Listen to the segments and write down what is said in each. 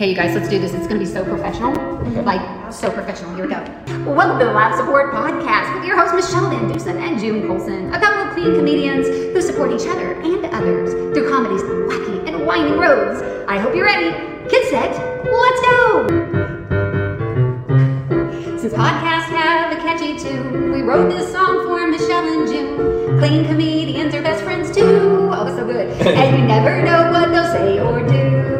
Okay, you guys, let's do this. It's going to be so professional. Mm-hmm. Like, so professional. Here we go. Welcome to the Laugh Support Podcast with your host, Michele VanDusen and June Colson, a couple of clean comedians who support each other and others through comedy's wacky and winding roads. I hope you're ready. Get set. Let's go. Since podcasts have a catchy tune, we wrote this song for Michele and June. Clean comedians are best friends too. Oh, so good. And you never know what they'll say or do.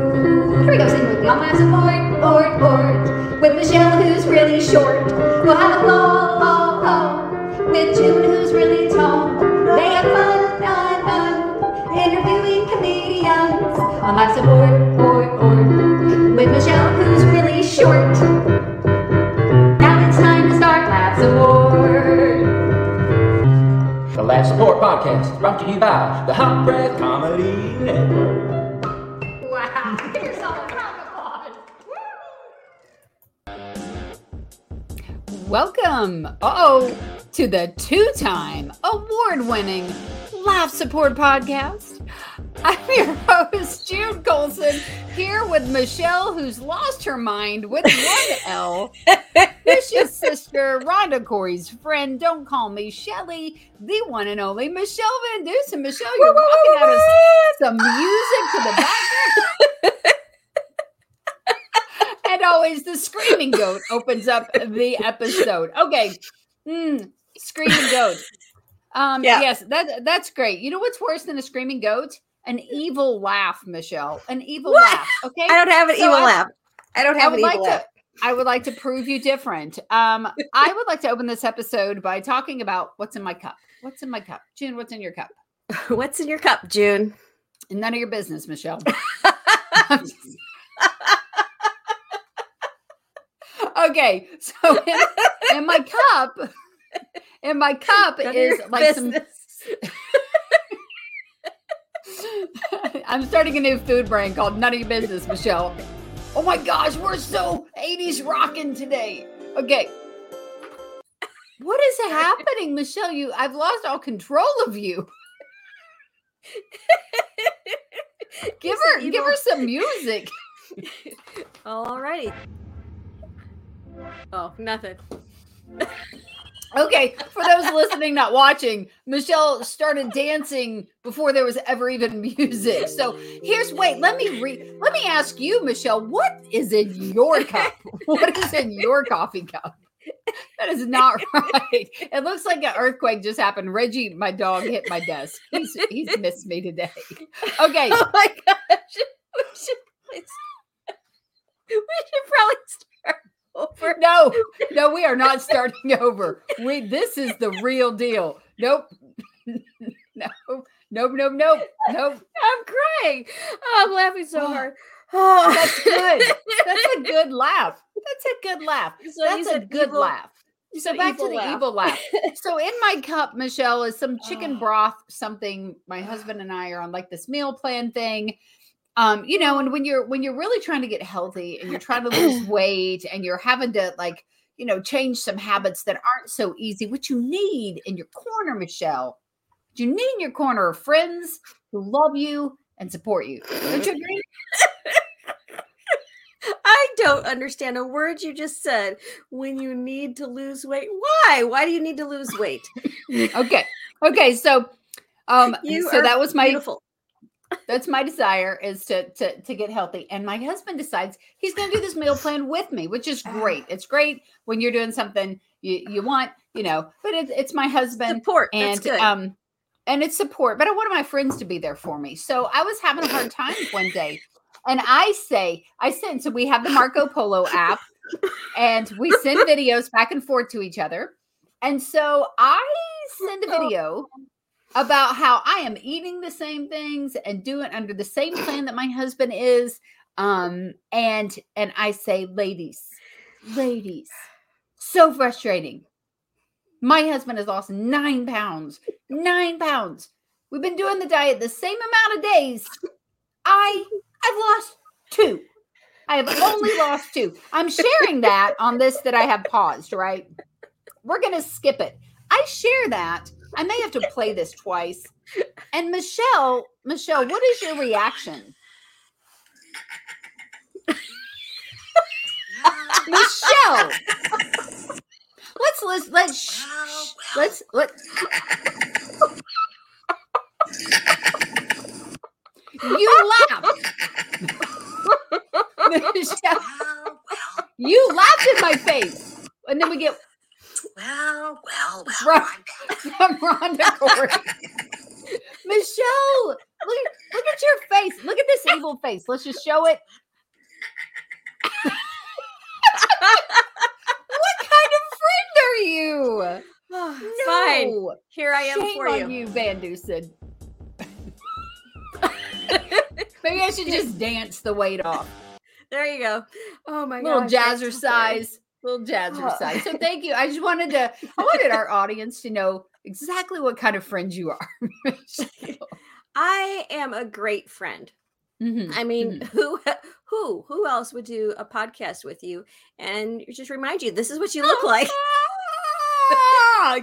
Here we go, sing with me on my support, port, port. With Michele, who's really short. We'll have a ball, ball, ball. With June, who's really tall. They have fun, fun, fun. Interviewing comedians on my support, port, port. With Michele, who's really short. Now it's time to start Laugh Support. The Laugh Support Podcast brought to you by the Hot Breath Comedy Network. Welcome, uh-oh, to the two-time award-winning Laugh Support Podcast. I'm your host, June Colson, here with Michele, who's lost her mind with one L. Vicious sister, Rhonda Corey's friend. Don't call me Shelly, the one and only Michelle Van Dusen. Michele, you're rocking out some music to the background. always the screaming goat opens up the episode. Okay. Mm, screaming goat. Um Yeah. yes, that that's great. You know what's worse than a screaming goat? An evil laugh, Michele. An evil What? laugh. Okay. I don't have an So evil I- laugh. I don't have would an like evil to laugh. I would like to prove you different. Um, I would like to open this episode by talking about what's in my cup. What's in my cup? June, what's in your cup? What's in your cup, June? None of your business, Michele. okay, so in, in my cup, in my cup None is like some. I'm starting a new food brand called None of Your Business, Michele. Oh my gosh, we're so 80s rocking today. Okay. What is happening, Michele? You I've lost all control of you. Give her give her some music. Alrighty. Oh, nothing. Okay, for those listening, not watching, Michele started dancing before there was ever even music. So here's wait, let me re let me ask you, Michele, what is in your cup? What is in your coffee cup? That is not right. It looks like an earthquake just happened. Reggie, my dog, hit my desk. He's he's missed me today. Okay. Oh my gosh. We should, we should probably start over. No, no, we are not starting over. We this is the real deal. Nope. No, nope, nope, nope, nope. I'm crying. Oh, I'm laughing so oh. hard. Oh, That's good. That's a good laugh. That's a good laugh. So That's a good evil- laugh. So back to the laugh. evil laugh. So in my cup, Michele, is some chicken Oh. broth, something my husband and I are on like this meal plan thing. Um, you know, and when you're when you're really trying to get healthy and you're trying to lose weight and you're having to like, you know, change some habits that aren't so easy, what you need in your corner, Michele, you need in your corner are friends who love you and support you. Don't you agree? I don't understand a word you just said. When you need to lose weight, why? Why do you need to lose weight? okay. Okay. So um You so that was my Beautiful. That's my desire is to to to get healthy and my husband decides he's going to do this meal plan with me which is great. It's great when you're doing something you you want you know but it, it's my husband Support. and um and it's support but i wanted my friends to be there for me. So i was having a hard time one day and i say i send so we have the marco polo app and we send videos back and forth to each other and so i send a video about how I am eating the same things and doing under the same plan that my husband is. Um, and and I say, ladies, ladies, so frustrating. My husband has lost nine pounds. Nine pounds. We've been doing the diet the same amount of days. I I've lost two. I have only lost two. I'm sharing that on this that I have paused, right? We're gonna skip it. I share that. I may have to play this twice. And Michele, Michele, what is your reaction? Michele. let's let's let's shh, let's let you laugh. Michele, you laughed in my face, and then we get Well, well, well. From Rhonda Corey. Michele, look, look at your face. Look at this evil face. Let's just show it. what kind of friend are you? Ah, fine. No. Here I am Shame for on you. you, VanDusen. Maybe I should just dance the weight off. There you go. Oh my god. little so jazzercise. Little jazzercise. So thank you. I just wanted to, I wanted our audience to know exactly what kind of friend you are. I am a great friend. Mhm, I mean, who who who else would do a podcast with you and just remind you this is what you look like?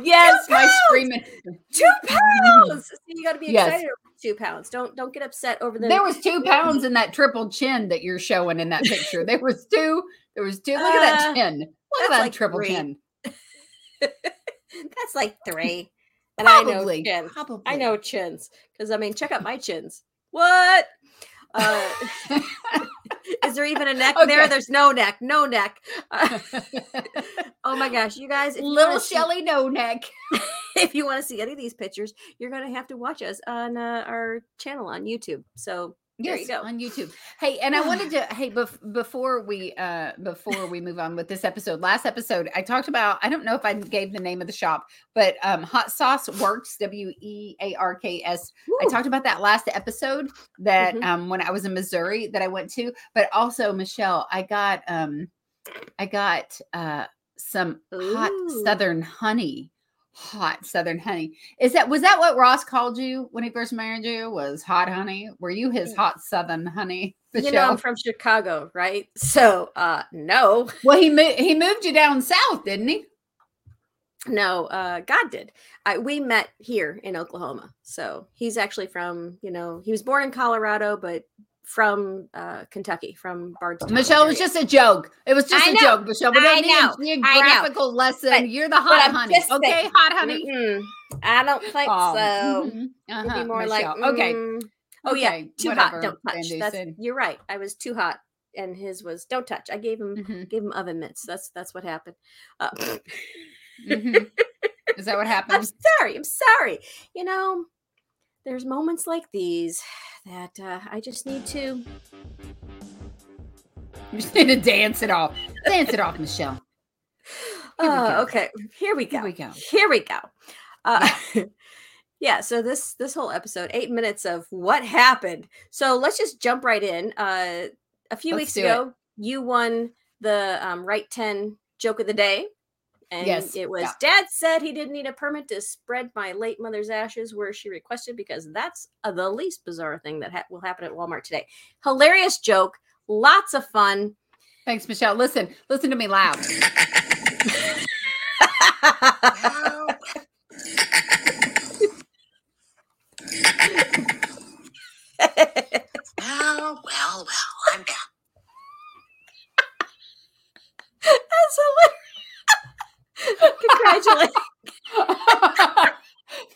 Yes, my pounds! screaming. two pounds. So you got to be excited over two pounds. Don't don't get upset over the. There was two pounds in that triple chin that you're showing in that picture. There was two. There was two. Look at that Uh, chin. Look at that like triple three. chin. That's like three. And I know Probably. chins. Probably. I know chins because I mean, check out my chins. What? Uh, is there even a neck there? There's no neck. No neck. Uh, oh my gosh, you guys! Little Shelly no neck. if you want to see any of these pictures, you're going to have to watch us on uh, our channel on YouTube. So There you Yes, go. on YouTube. Hey, and I wanted to hey bef- before we uh before we move on with this episode. Last episode I talked about I don't know if I gave the name of the shop, but um Hot Sauce Works W E A R K S. I talked about that last episode that Mhm. um when I was in Missouri that I went to, but also Michele, I got um I got uh some hot southern honey. Hot southern honey. Is that was that what Ross called you when he first married you? Was hot honey? Were you his hot southern honey? you know, I'm from Chicago, right? So, uh, no, well, he moved. He moved you down south, didn't he? no, uh, God did. I, we met here in Oklahoma. So he's actually from, you know, he was born in Colorado, but from uh, Kentucky, from Bardstown. Michele it was just a joke. It was just I a know. joke, Michele. We I don't know. need a I know. geographical lesson. But- You're the hot honey. Okay, saying- hot honey. Mm-mm, I don't think Oh, so. mhm. Uh-huh, be more like, Michele. okay. mm, oh yeah, Okay, too whatever, hot, don't touch. That's you're right. I was too hot, and his was don't touch. I gave him Mhm, gave him oven mitts. That's that's what happened. Uh, mhm. Is that what happened? I'm sorry. I'm sorry. You know, there's moments like these that uh, I just need to. You just need to dance it off. Dance it off, Michele. Here Uh, okay, here we go. Here we go. Here we go. Uh, yeah. So this this whole episode, eight minutes of what happened. So let's just jump right in. Uh, a few Let's weeks do it. ago, you won the um, right ten joke of the day. And Yes, it was yeah. dad said he didn't need a permit to spread my late mother's ashes where she requested because that's the least bizarre thing that ha- will happen at Walmart today. Hilarious joke, lots of fun. Thanks, Michele. Listen, listen to me loud. Well, well, well, well, I'm back. That's hilarious. Congratulations.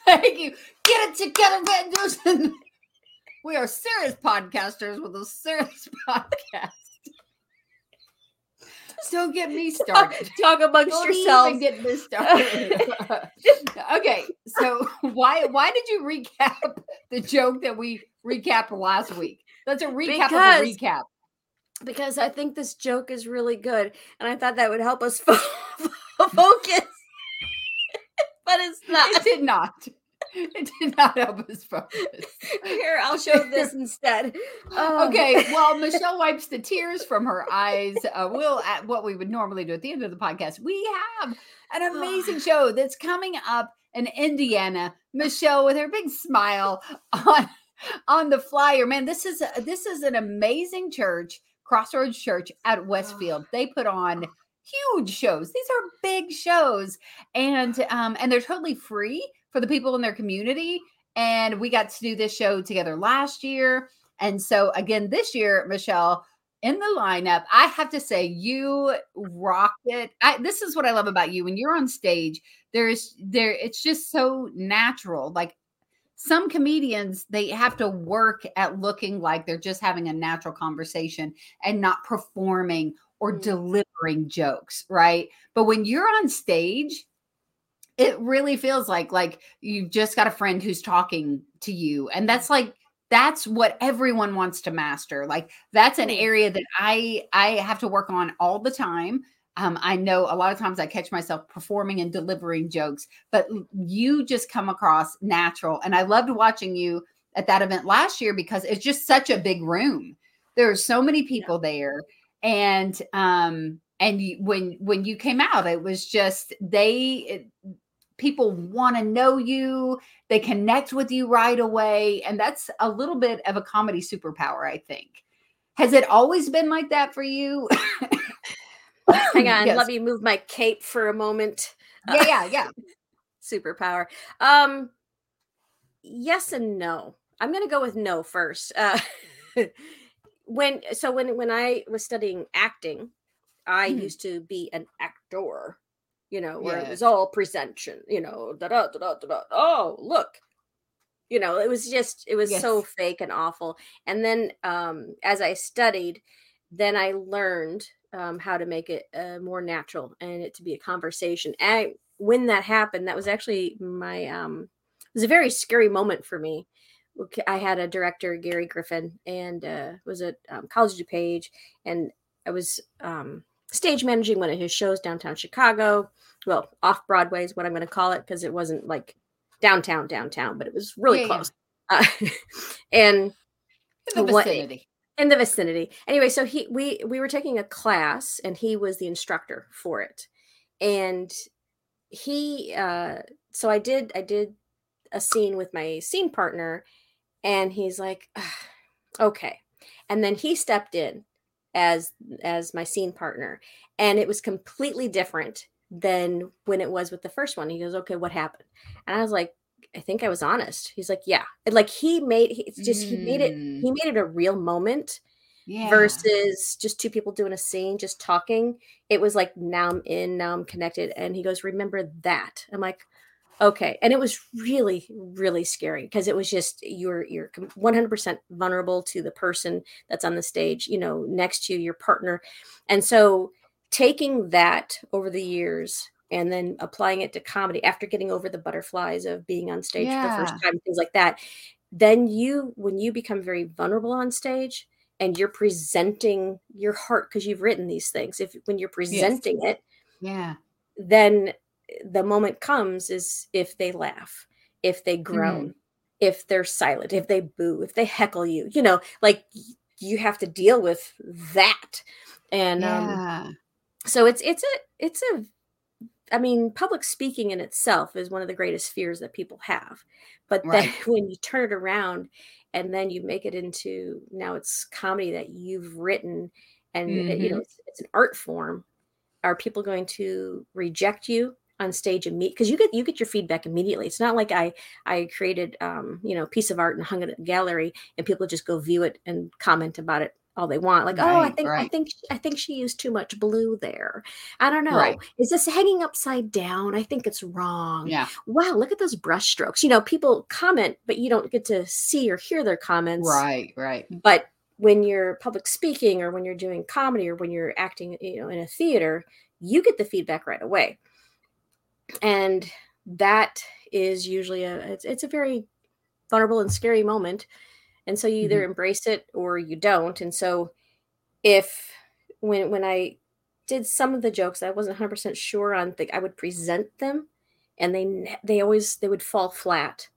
Thank you. Get it together, VanDusen. We are serious podcasters with a serious podcast. Don't get me started. Talk amongst Don't yourselves. get me started. okay, so why why did you recap the joke that we recapped last week? That's a recap Because- of a recap. because I think this joke is really good, and I thought that would help us fo- focus. But it's It did not. It did not help us focus. Here, I'll show this instead. Oh. Okay, well, Michele wipes the tears from her eyes. Uh, we'll at what we would normally do at the end of the podcast. We have an amazing show that's coming up in Indiana. Michele with her big smile on on the flyer. Man, this is this is an amazing church, Crossroads Church at Westfield. They put on huge shows. These are big shows, and um, and they're totally free for the people in their community. And we got to do this show together last year. And so again, this year, Michele, in the lineup, I have to say you rocked it. I, this is what I love about you. When you're on stage, there's there it's just so natural. Like some comedians, they have to work at looking like they're just having a natural conversation and not performing or Mm. delivering jokes, right? But when you're on stage, it really feels like like you've just got a friend who's talking to you and that's like that's what everyone wants to master like that's an area that i i have to work on all the time. Um, i know a lot of times i catch myself performing and delivering jokes but you just come across natural and i loved watching you at that event last year because it's just such a big room. There are so many people there and um and when when you came out it was just they it, people want to know you they connect with you right away and that's a little bit of a comedy superpower i think has it always been like that for you Hang on, Yes. let me move my cape for a moment. yeah yeah yeah Superpower. Um, yes and no. I'm gonna go with no first. Uh, when so when when I was studying acting, I Mhm. used to be an actor. You know, where it was all presentation. You know, da da da da da. Oh, look. You know, it was just it was so fake and awful. And then um, as I studied, then I learned um, how to make it uh, more natural and it to be a conversation. And when that happened, that was actually my um, it was a very scary moment for me. I had a director, Gary Griffin, and uh, was at um, College DuPage, and I was um, stage managing one of his shows downtown Chicago. Well, off Broadway is what I'm going to call it because it wasn't like downtown, downtown, but it was really Yeah, yeah. close. Uh, and in the What- vicinity in the vicinity. Anyway, so he we we were taking a class and he was the instructor for it. And he uh so I did I did a scene with my scene partner and he's like "Ah, okay. And then he stepped in as as my scene partner and it was completely different than when it was with the first one. He goes, "Okay, what happened?" And I was like, "I think I was honest." He's like, "Yeah." And like he made it's just he made it Mm. he made it a real moment yeah versus just two people doing a scene, just talking. It was like now I'm in, now I'm connected. And he goes, Remember that? I'm like, okay. And it was really, really scary because it was just you're you're 100% vulnerable to the person that's on the stage, you know, next to you, your partner. And so taking that over the years and then applying it to comedy after getting over the butterflies of being on stage for the first time, things like that, then you when you become very vulnerable on stage and you're presenting your heart because you've written these things if when you're presenting it yeah then the moment comes is if they laugh if they groan if they're silent if they boo if they heckle you you know like you have to deal with that. And um so it's it's a it's a i mean public speaking in itself is one of the greatest fears that people have. But then when you turn it around and then you make it into now it's comedy that you've written and uh, you know Mhm. it's, it's an art form are people going to reject you on stage immediately because you get you get your feedback immediately. It's not like i i created um you know a piece of art and hung it at a gallery and people just go view it and comment about it all they want. Like oh i Right, think i think i think she used too much blue there. I don't know. Right. is this hanging upside down? I think it's wrong. Yeah. Wow look at those brush strokes. You know people comment but you don't get to see or hear their comments. Right right. But when you're public speaking or when you're doing comedy or when you're acting you know in a theater you get the feedback right away and that is usually a it's, it's a very vulnerable and scary moment and so you either mm-hmm. embrace it or you don't and so if when when i did some of the jokes i wasn't 100% sure on think i would present them and they they always they would fall flat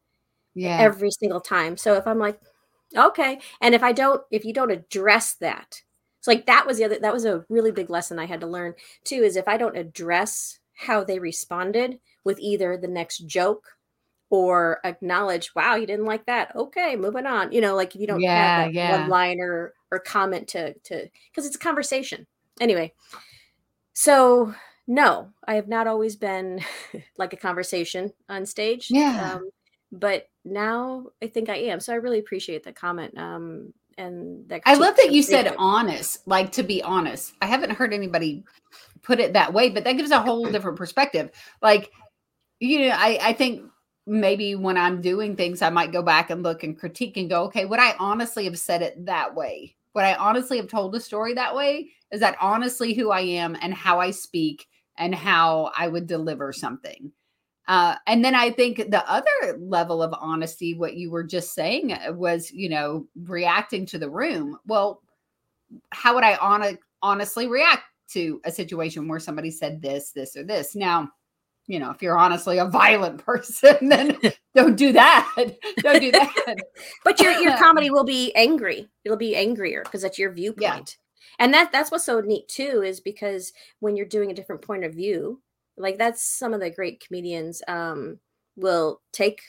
yeah every single time. So if I'm like, okay, and if I don't, if you don't address that, it's like that was the other, that was a really big lesson I had to learn too. Is if I don't address how they responded with either the next joke or acknowledge, wow, you didn't like that. Okay, moving on. You know, like if you don't Yeah, have that yeah. one liner or comment to to because it's a conversation. Anyway, so no, I have not always been like a conversation on stage. Yeah. Um, but now I think I am. So I really appreciate the comment. Um, and that I love that you said creative. honest, like to be honest. I haven't heard anybody put it that way, but that gives a whole different perspective. Like, you know, I, I think maybe when I'm doing things, I might go back and look and critique and go, okay, would I honestly have said it that way? Would I honestly have told the story that way? Is that honestly who I am and how I speak and how I would deliver something? Uh, and then I think the other level of honesty, what you were just saying, uh, was you know reacting to the room. Well, how would I on- honestly react to a situation where somebody said this, this, or this? Now, you know, if you're honestly a violent person, then don't do that. don't do that. but your your comedy will be angry it'll be angrier because that's your viewpoint and that that's what's so neat too is because when you're doing a different point of view like that's some of the great comedians um will take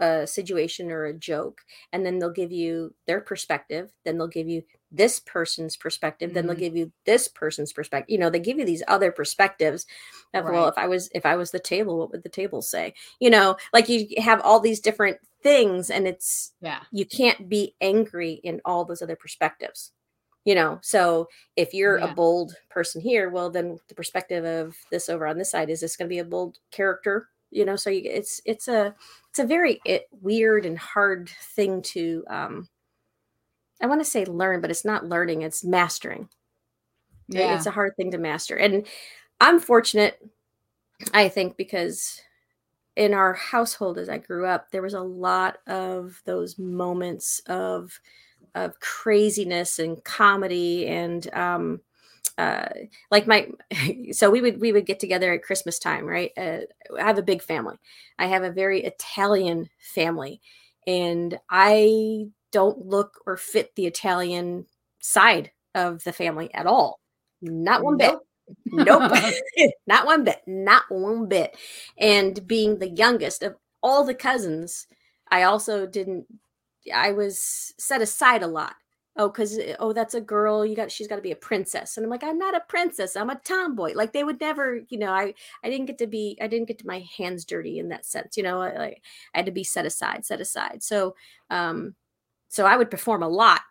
a situation or a joke and then they'll give you their perspective then they'll give you this person's perspective then they'll Mhm. give you this person's perspective you know they give you these other perspectives of well if i was if i was the table what would the table say you know like you have all these different things and it's Yeah. you can't be angry in all those other perspectives you know so if you're Yeah. a bold person here well then the perspective of this over on this side is this going to be a bold character you know so you, it's it's a it's a very it, weird and hard thing to um i want to say learn but it's not learning it's mastering It- Yeah. it's a hard thing to master and i'm fortunate i think because in our household as i grew up there was a lot of those moments of of craziness and comedy and um uh like my so we would we would get together at christmas time right? Uh, i have a big family. I have a very italian family and i don't look or fit the italian side of the family at all. Not one bit. Nope. Not one bit. Not one bit. And being the youngest of all the cousins i also didn't i was set aside a lot. Oh because oh that's a girl you got she's got to be a princess. And i'm like i'm not a princess i'm a tomboy. Like they would never you know i i didn't get to be i didn't get to my hands dirty in that sense you know I- i had to be set aside set aside. So um so i would perform a lot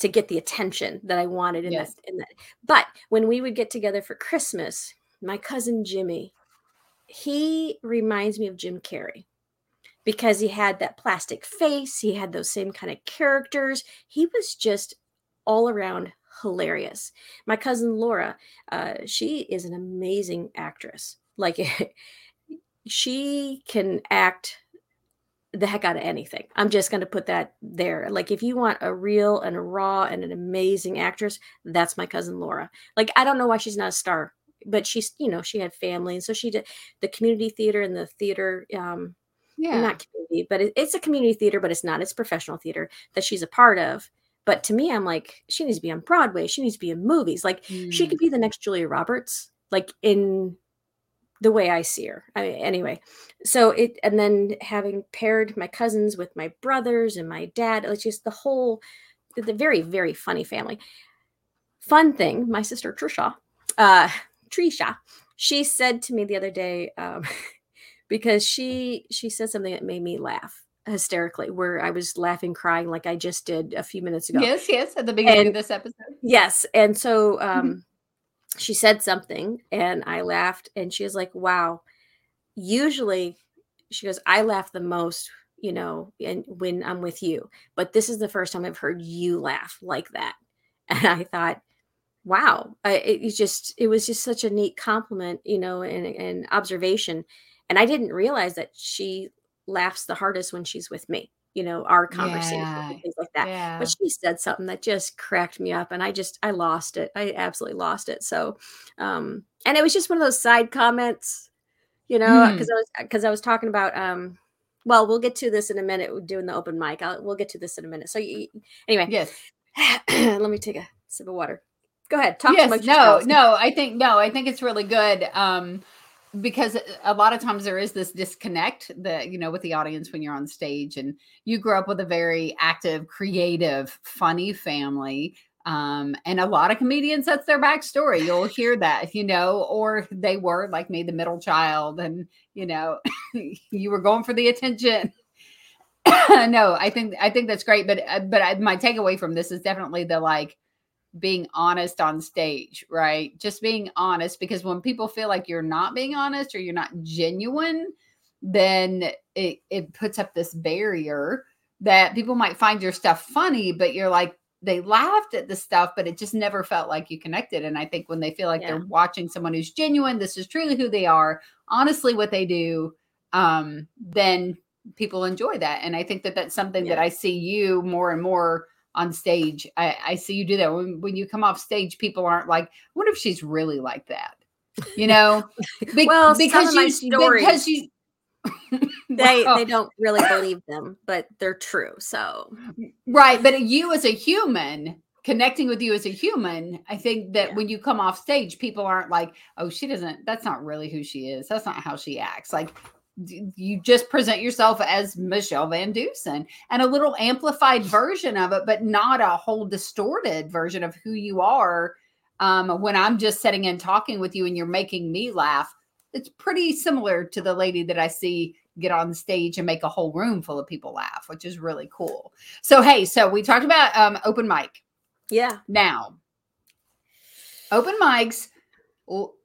to get the attention that i wanted in Yes. that in that. But when we would get together for christmas my cousin jimmy he reminds me of jim carrey because he had that plastic face he had those same kind of characters he was just all around hilarious. My cousin laura uh, she is an amazing actress. Like she can act the heck out of anything. I'm just going to put that there. Like if you want a real and a raw and an amazing actress that's my cousin laura. Like i don't know why she's not a star but she's you know she had family and so she did the community theater and the theater um yeah. not community, but it, it's a community theater, but it's not. It's professional theater that she's a part of. But to me, I'm like, she needs to be on Broadway. She needs to be in movies. Like she Mm. could be the next Julia Roberts, like in the way I see her. I mean, anyway, so it and then having paired my cousins with my brothers and my dad, it's just the whole, the very very funny family. Fun thing, my sister Trisha, uh, Trisha, she said to me the other day. Um, because she she said something that made me laugh hysterically where i was laughing crying like i just did a few minutes ago. Yes, yes, at the beginning And- of this episode. yes and so um she said something and i laughed and she was like wow. Usually she goes i laugh the most you know and when i'm with you but this is the first time i've heard you laugh like that. And i thought wow I, it was just it was just such a neat compliment you know and, and observation and i didn't realize that she laughs the hardest when she's with me you know our conversations Yeah. and things like that Yeah. but she said something that just cracked me up and i just i lost it i absolutely lost it so um and it was just one of those side comments you know because i was because i was talking about um well we'll get to this in a minute doing the open mic I'll, we'll get to this in a minute so you, anyway yes. let me take a sip of water go ahead talk yes, no, no. I think no. I think it's really good um, because a lot of times there is this disconnect that you know with the audience when you're on stage, and you grew up with a very active, creative, funny family. Um, and a lot of comedians, that's their backstory. You'll hear that, if you know, or they were like me, the middle child, and you know, you were going for the attention. no, I think I think that's great, but uh, but I, my takeaway from this is definitely the like being honest on stage, right? Just being honest because when people feel like you're not being honest or you're not genuine, then it it puts up this barrier that people might find your stuff funny, but you're like they laughed at the stuff, but it just never felt like you connected. And I think when they feel like Yeah. they're watching someone who's genuine, this is truly who they are, honestly what they do, um, then people enjoy that. And I think that that's something that I see you more and more on stage. I, I see you do that when when you come off stage. People aren't like, I wonder if she's really like that, you know? Be- Well, my you stories- because you. They they don't really believe them, but they're true. So Right. But you as a human, connecting with you as a human, I think that Yeah. when you come off stage, people aren't like, oh, she doesn't, that's not really who she is. That's not how she acts. Like, you just present yourself as Michele VanDusen and a little amplified version of it, but not a whole distorted version of who you are. Um, when I'm just sitting and talking with you and you're making me laugh, it's pretty similar to the lady that I see get on stage and make a whole room full of people laugh, which is really cool. So, hey, so we talked about um, open mic. yeah, Now, open mics,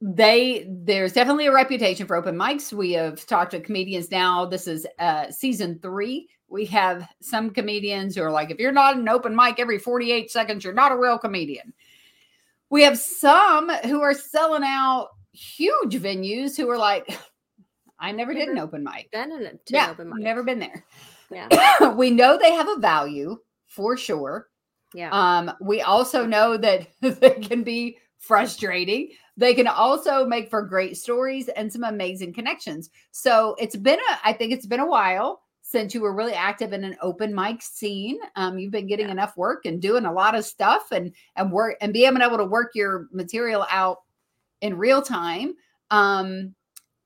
they there's definitely a reputation for open mics. We have talked to comedians now. This is uh, season three. We have some comedians who are like, if you're not an open mic every 48 seconds, you're not a real comedian. We have some who are selling out huge venues who are like, I never did an open mic. been in a to an Yeah, open mic. never been there. Yeah, we know they have a value for sure. yeah, Um, we also know that they can be frustrating. They can also make for great stories and some amazing connections. So it's been a, I think it's been a while since you were really active in an open mic scene. Um, you've been getting Yeah. enough work and doing a lot of stuff and and work and being able to work your material out in real time. Um,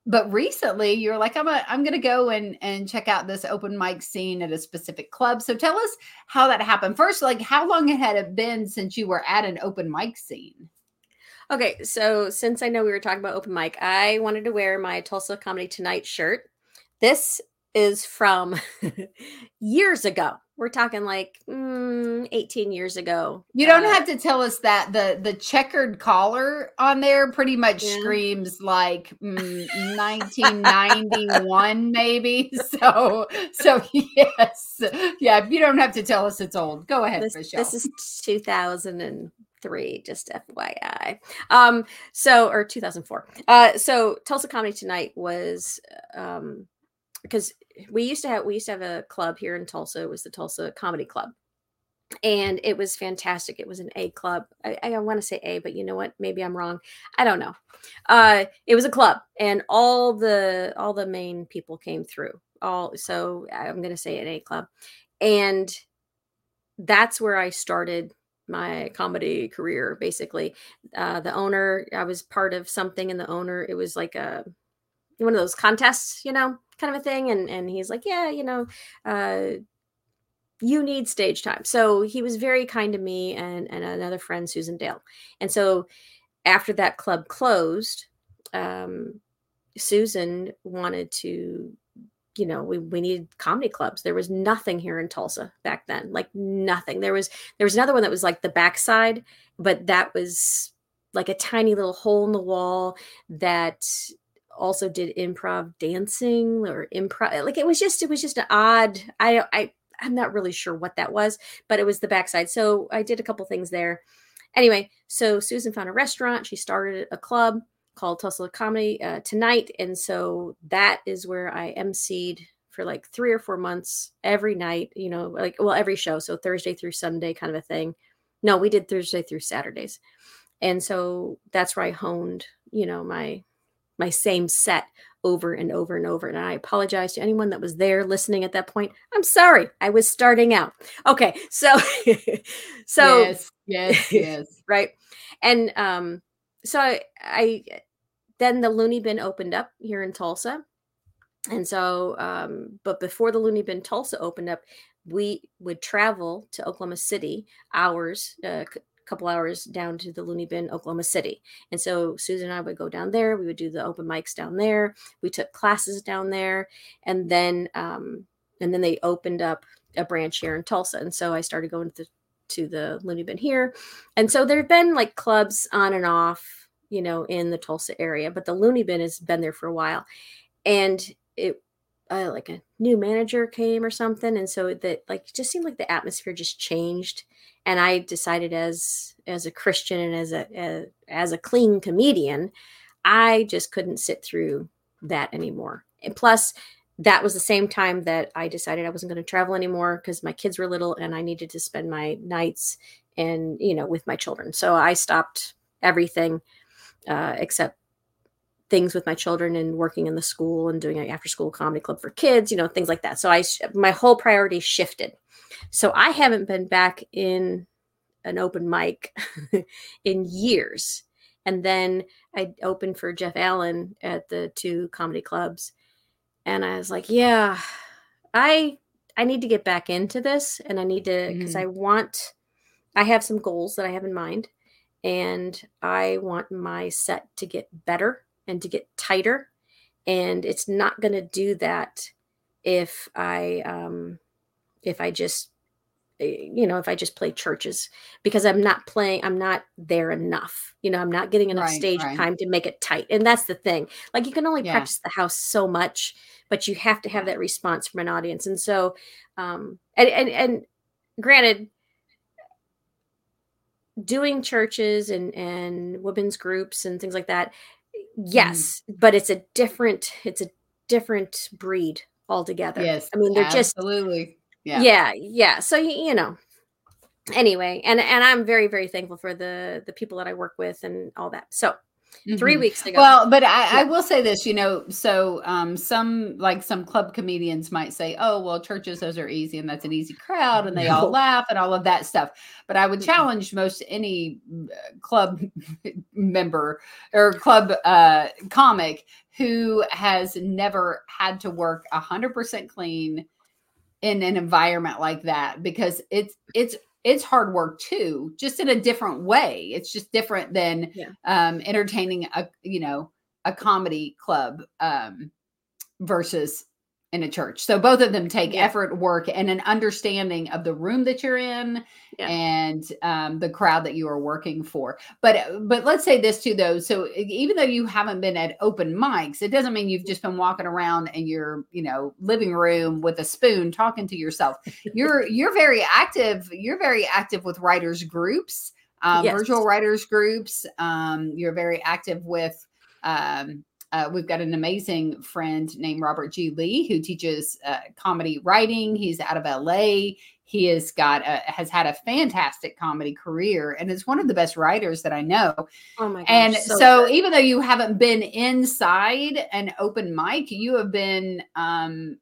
but recently you're like, I'm a, I'm gonna go and and check out this open mic scene at a specific club. So tell us how that happened. First, like how long had it been since you were at an open mic scene? Okay, so since I know we were talking about open mic, I wanted to wear my Tulsa Comedy Tonight shirt. This is from years ago. We're talking like mm, 18 years ago. You don't Uh, have to tell us that the the checkered collar on there pretty much Yeah. screams like mm, 1991 maybe. So so yes. Yeah, you don't have to tell us it's old. Go ahead, this, Michele. this is 2003 just fyi um so or 2004 uh so tulsa comedy tonight was um because we used to have we used to have a club here in tulsa it was the tulsa comedy club. And it was fantastic it was an a club. I, I want to say a but you know what maybe i'm wrong i don't know. Uh it was a club and all the all the main people came through all so i'm going to say an a club. And that's where I started my comedy career. Basically, uh, the owner, I was part of something, and the owner, it was like a one of those contests, you know, kind of a thing. And and he's like, yeah, you know, uh, you need stage time. So he was very kind to me and and another friend, Susan Dale. And so after that club closed, um, Susan wanted to you know we, we needed comedy clubs. There was nothing here in tulsa back then like nothing. There was there was another one that was like the backside but that was like a tiny little hole in the wall that also did improv dancing or improv like it was just it was just an odd i i i'm not really sure what that was but it was the backside. So i did a couple things there. Anyway so susan found a restaurant. She started a club called Tulsa Comedy uh, Tonight. And so that is where I emceed for like three or four months every night, you know, like, well, every show. So Thursday through Sunday kind of a thing. No, we did Thursday through Saturdays. And so that's where I honed, you know, my my same set over and over and over. And I apologize to anyone that was there listening at that point. I'm sorry. I was starting out. Okay. So so yes, yes, yes. right and um so I, I then the loony bin opened up here in tulsa. And so um but before the loony bin tulsa opened up we would travel to oklahoma city hours a couple hours down to the loony bin oklahoma city. And so susan and i would go down there. We would do the open mics down there. We took classes down there. And then um and then they opened up a branch here in Tulsa, and so I started going to the, to the Loony Bin here, and so there've been like clubs on and off, you know, in the Tulsa area, but the Loony Bin has been there for a while, and it uh, like a new manager came or something, and so that like just seemed like the atmosphere just changed, and I decided as as a Christian and as a, a as a clean comedian, I just couldn't sit through that anymore. And plus, that was the same time that I decided I wasn't going to travel anymore because my kids were little and I needed to spend my nights and you know with my children. So I stopped everything uh, except things with my children and working in the school and doing an after school comedy club for kids, you know, things like that. So I my whole priority shifted. So I haven't been back in an open mic in years. And then I opened for Jeff Allen at the two comedy clubs. And I was like, yeah, I I need to get back into this and I need to because Mhm. I want I have some goals that I have in mind and I want my set to get better and to get tighter. And it's not going to do that if I um if I just eh, you know if I just play churches because I'm not playing I'm not there enough. You know I'm not getting enough Right, stage right. time to make it tight. And that's the thing like you can only Yeah. practice the house so much but you have to have that response from an audience. And so um and and, and granted doing churches and and women's groups and things like that mm. yes but it's a different it's a different breed altogether Yes. i mean they're just absolutely. Yeah. yeah yeah so y- you know anyway and and i'm very very thankful for the the people that i work with and all that so 3 Mhm. weeks ago Well, but I, I will say this, you know, so um, some like some club comedians might say, "Oh, well, churches those are easy, and that's an easy crowd, and they all laugh and all of that stuff." But I would challenge most any uh, club member or club uh, comic who has never had to work a hundred percent clean in an environment like that because it's it's it's hard work too, just in a different way. It's just different than Yeah. um, entertaining a you know a comedy club um, versus in a church. So both of them take Yeah. effort, work, and an understanding of the room that you're in Yeah. and um, the crowd that you are working for. But but let's say this too, though. So even though you haven't been at open mics, it doesn't mean you've just been walking around in your you know living room with a spoon talking to yourself. You're you're very active. You're very active with writers groups, um, Yes. virtual writers groups. Um, you're very active with. Um, uh, we've got an amazing friend named Robert G. Lee who teaches uh, comedy writing. He's out of LA. He has got a, has had a fantastic comedy career and is one of the best writers that I know. oh my gosh And so, good. even though you haven't been inside an open mic, you have been um,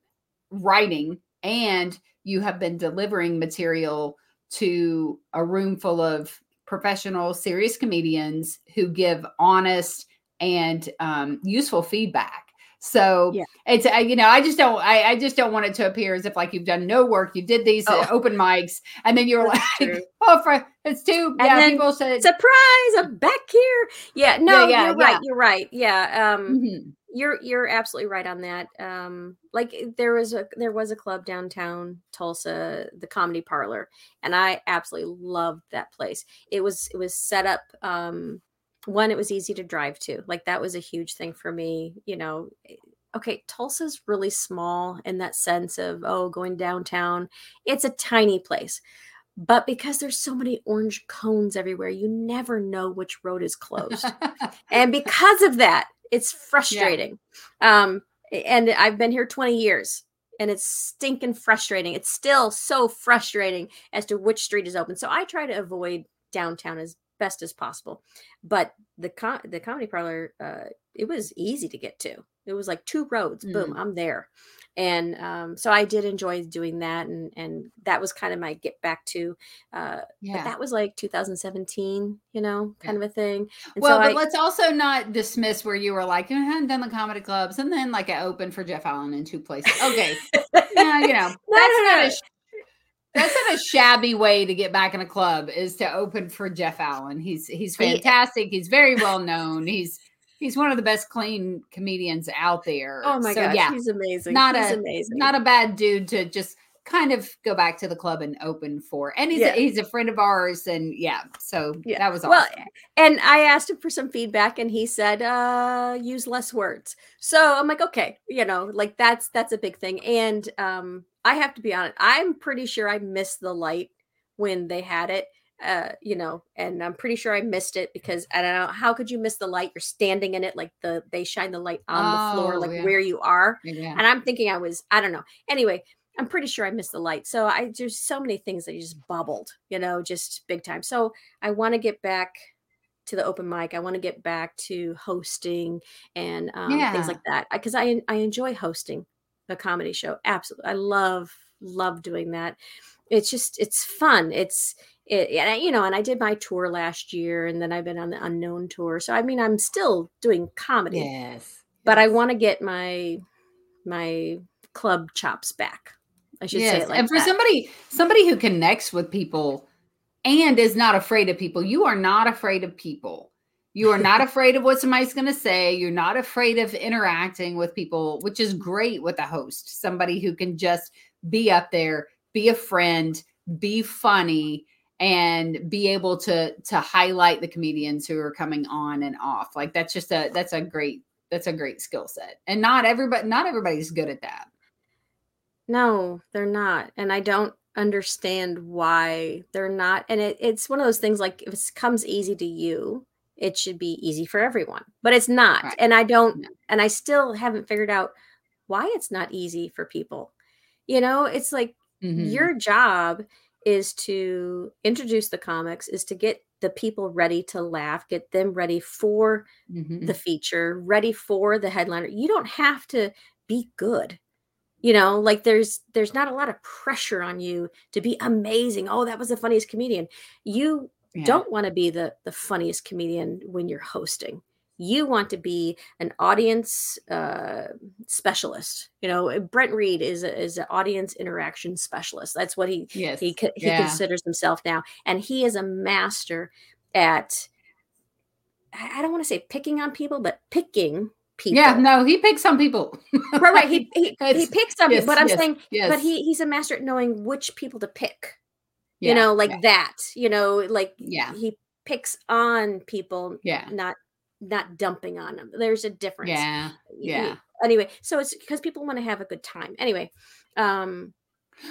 writing and you have been delivering material to a room full of professional, serious comedians who give honest and um, useful feedback. So Yeah. it's uh, you know I just don't I, I just don't want it to appear as if like you've done no work. You did these uh, Oh. open mics and then you're That's like true. oh for, it's too And yeah people said surprise i'm back here yeah no yeah, you're right you're right yeah um Mhm. you're you're absolutely right on that um like there was a there was a club downtown tulsa the comedy parlor and i absolutely loved that place it was it was set up um one it was easy to drive to like that was a huge thing for me you know eh, okay tulsa's really small in that sense of oh going downtown it's a tiny place but because there's so many orange cones everywhere you never know which road is closed and because of that it's frustrating um and i've been here 20 years and it's stinking frustrating it's still so frustrating as to which street is open so i try to avoid downtown as best as possible. But the com- the comedy parlor uh it was easy to get to. It was like two roads boom i'm there. And um so i did enjoy doing that and and that was kind of my get back to uh but yeah. that was like 2017 you know kind of a thing. And well, so but I, let's also not dismiss where you were like, you hadn't done the comedy clubs, and then like I opened for Jeff Allen in two places. Okay, yeah, you know, No, that's no, not no. a sh- that's not a shabby way to get back in a club is to open for Jeff Allen. He's he's fantastic. He's very well known. He's he's one of the best clean comedians out there. Oh my So, gosh, yeah, he's amazing. not he's a- amazing. not a bad dude to just kind of go back to the club and open for. And he's Yeah. a, he's a friend of ours, and yeah, so Yeah. that was awesome. Well, and I asked him for some feedback, and he said, uh, "Use less words." So I'm like, okay, you know, like that's that's a big thing. And um, I have to be honest, I'm pretty sure I missed the light when they had it. Uh, you know, and I'm pretty sure I missed it because I don't know how could you miss the light? You're standing in it, like the they shine the light on the floor, Oh, like yeah. where you are. yeah. And I'm thinking I was, I don't know. Anyway, I'm pretty sure I missed the light. So I there's so many things that just bubbled, you know, just big time. So I want to get back to the open mic. I want to get back to hosting and um, Yeah. things like that because I I enjoy hosting a comedy show. Absolutely, I love love doing that. It's just it's fun. It's it, and you know, and I did my tour last year, and then I've been on the unknown tour. So I mean, I'm still doing comedy yes, but I want to get my my club chops back. I should say Yes, it like and for that. somebody somebody who connects with people and is not afraid of people, you are not afraid of people. You are not afraid of what somebody's going to say. You're not afraid of interacting with people, which is great with a host. Somebody who can just be up there, be a friend, be funny, and be able to to highlight the comedians who are coming on and off. Like that's just a that's a great that's a great skill set. And not everybody not everybody's good at that. no, they're not, and I don't understand why they're not. And it, it's one of those things like it comes easy to you, it should be easy for everyone, but it's not. Right. And I don't, No. and I still haven't figured out why it's not easy for people. You know, it's like Mhm. your job is to introduce the comics is to get the people ready to laugh get them ready for Mhm. the feature ready for the headliner you don't have to be good you know like there's there's not a lot of pressure on you to be amazing oh that was the funniest comedian you Yeah. don't want to be the the funniest comedian when you're hosting you want to be an audience uh, specialist you know brent reed is a, is an audience interaction specialist that's what he Yes. he he Yeah. considers himself now and he is a master at i don't want to say picking on people but picking people Yeah, no, he picks some people. right right he he, he picks some, yes, but i'm yes, saying yes. but he he's a master at knowing which people to pick Yeah, you know like yeah, that you know like Yeah. he picks on people yeah, not not dumping on them there's a difference yeah, yeah. anyway so it's because people want to have a good time anyway um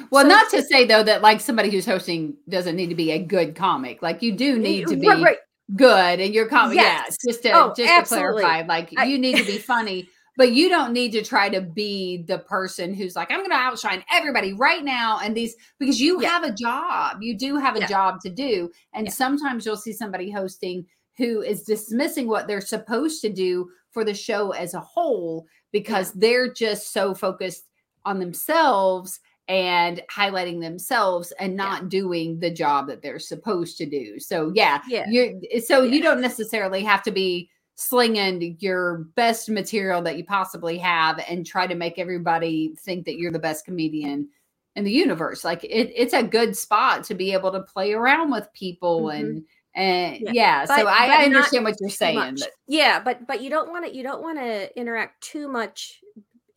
Well, so not to say though that like somebody who's hosting doesn't need to be a good comic. Like you do need to be right, right. good, and your comic. Yes. Yeah, just to Oh, just to clarify, like I- you need to be funny. But you don't need to try to be the person who's like, I'm going to outshine everybody right now. And these, because you Yeah. have a job, you do have a Yeah. job to do. And Yeah. sometimes you'll see somebody hosting who is dismissing what they're supposed to do for the show as a whole because they're just so focused on themselves and highlighting themselves and not doing the job that they're supposed to do. So yeah, Yeah. you so you don't necessarily have to be slinging your best material that you possibly have and try to make everybody think that you're the best comedian in the universe. Like it, it's a good spot to be able to play around with people Mhm. and and Yeah. yeah. But- so I, I understand what you're saying. But yeah but but you don't want to you don't want to interact too much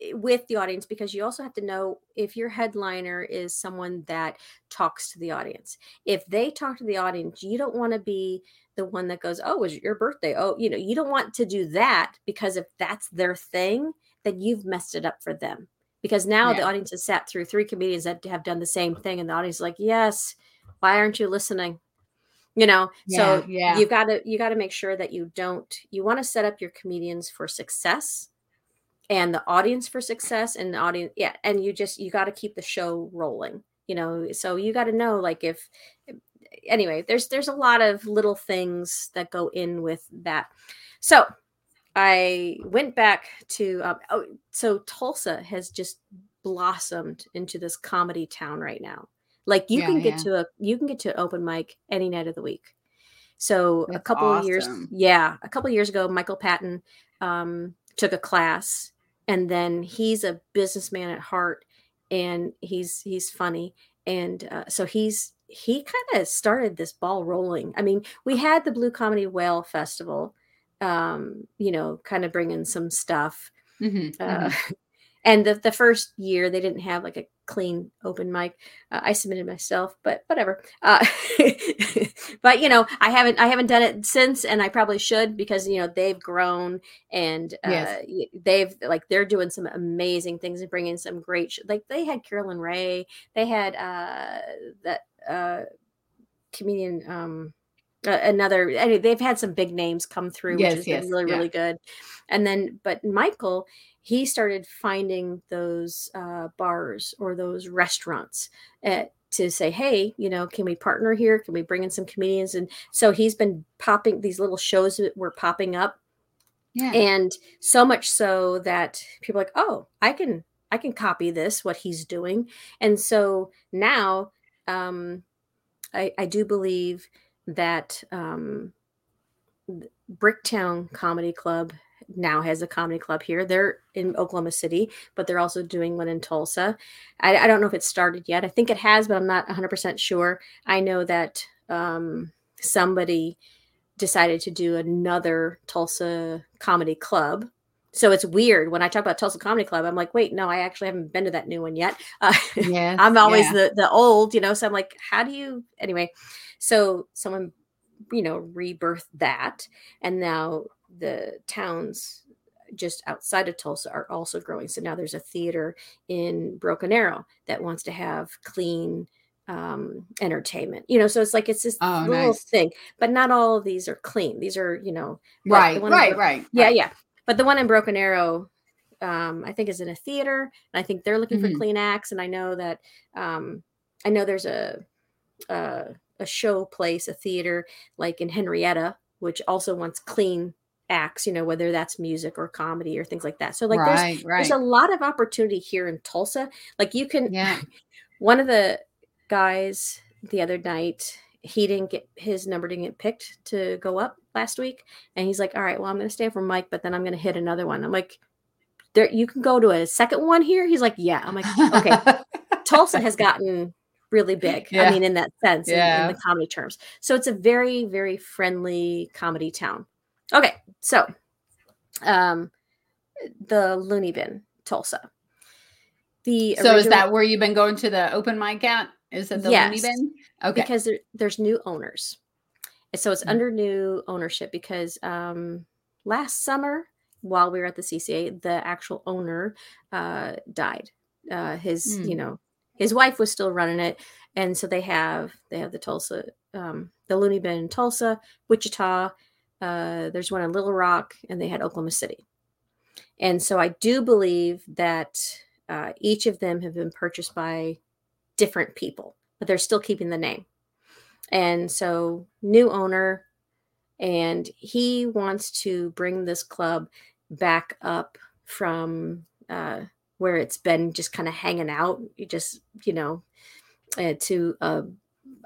Eh, with the audience because you also have to know if your headliner is someone that talks to the audience. If they talk to the audience you don't want to be the one that goes oh was your birthday? Oh you know you don't want to do that because if that's their thing then you've messed it up for them. Because now the audience has sat through three comedians that have done the same thing and the audience is like yes why aren't you listening? You know? So yeah, yeah. you got to you got to make sure that you don't you want to set up your comedians for success and the audience for success and the audience yeah and you just you got to keep the show rolling you know so you got to know like if anyway there's there's a lot of little things that go in with that. So i went back to um, oh, so tulsa has just blossomed into this comedy town right now. Like you Yeah, can get yeah. to a you can get to an open mic any night of the week. So a That's couple of years yeah a couple of years ago michael patton um, took a class and then he's a businessman at heart and he's he's funny and uh, so he's he kind of started this ball rolling i mean we had the blue comedy whale festival um, you know, kind of bringing some stuff. Mhm, Uh, mhm. And the, the first year they didn't have like a clean open mic. Uh, I submitted myself, but whatever. Uh, but you know, I haven't I haven't done it since, and I probably should because you know they've grown and uh, Yes. they've like they're doing some amazing things and bringing some great sh- like they had Carolyn Rhea, they had uh, that uh, comedian. Um, uh, another I mean, they've had some big names come through which Yes, has yes, been really yeah. really good and then but michael he started finding those uh, bars or those restaurants uh, to say hey you know can we partner here? Can we bring in some comedians? And so he's been popping these little shows that were popping up Yeah. and so much so that people are like oh i can i can copy this what he's doing. And so now um i i do believe that um bricktown comedy club now has a comedy club here they're in oklahoma city but they're also doing one in tulsa i, I don't know if it started yet i think it has but i'm not 100% sure i know that um somebody decided to do another Tulsa comedy club. So it's weird when I talk about Tulsa Comedy Club. I'm like, wait, no, I actually haven't been to that new one yet. Uh, Yes, I'm always yeah. the the old, you know. So I'm like, how do you? Anyway, so someone, you know, rebirthed that, and now the towns just outside of Tulsa are also growing. So now there's a theater in Broken Arrow that wants to have clean um entertainment you know so it's like it's this Oh, little nice. thing but not all of these are clean these are you know right, right, Bro- right. yeah right. yeah but the one in broken arrow um i think is in a theater and i think they're looking Mhm. for clean acts and i know that um i know there's a uh, a show place a theater like in henryetta which also wants clean acts you know whether that's music or comedy or things like that. So like there's right, right. there's a lot of opportunity here in tulsa. Like you can yeah. one of the guys the other night he didn't get his number didn't get picked to go up last week. And he's like all right well i'm going to stay for mike but then i'm going to hit another one. I'm like there you can go to a second one here? He's like yeah. I'm like okay. Tulsa has gotten really big Yeah. i mean in that sense in- in, the comedy terms. So it's a very very friendly comedy town okay so um the loony bin tulsa the so is that where you've been going to the open mic at? Is it the Loony Bin? Okay. because there, there's new owners And so it's Mhm. under new ownership because um last summer while we were at the cca the actual owner uh died uh his you Mm. know his wife was still running it and so they have they have the tulsa um the loony bin in tulsa wichita uh there's one in little rock and they had oklahoma city. And so i do believe that uh, each of them have been purchased by different people but they're still keeping the name. And so new owner and he wants to bring this club back up from uh, where it's been just kind of hanging out just you know uh, to uh,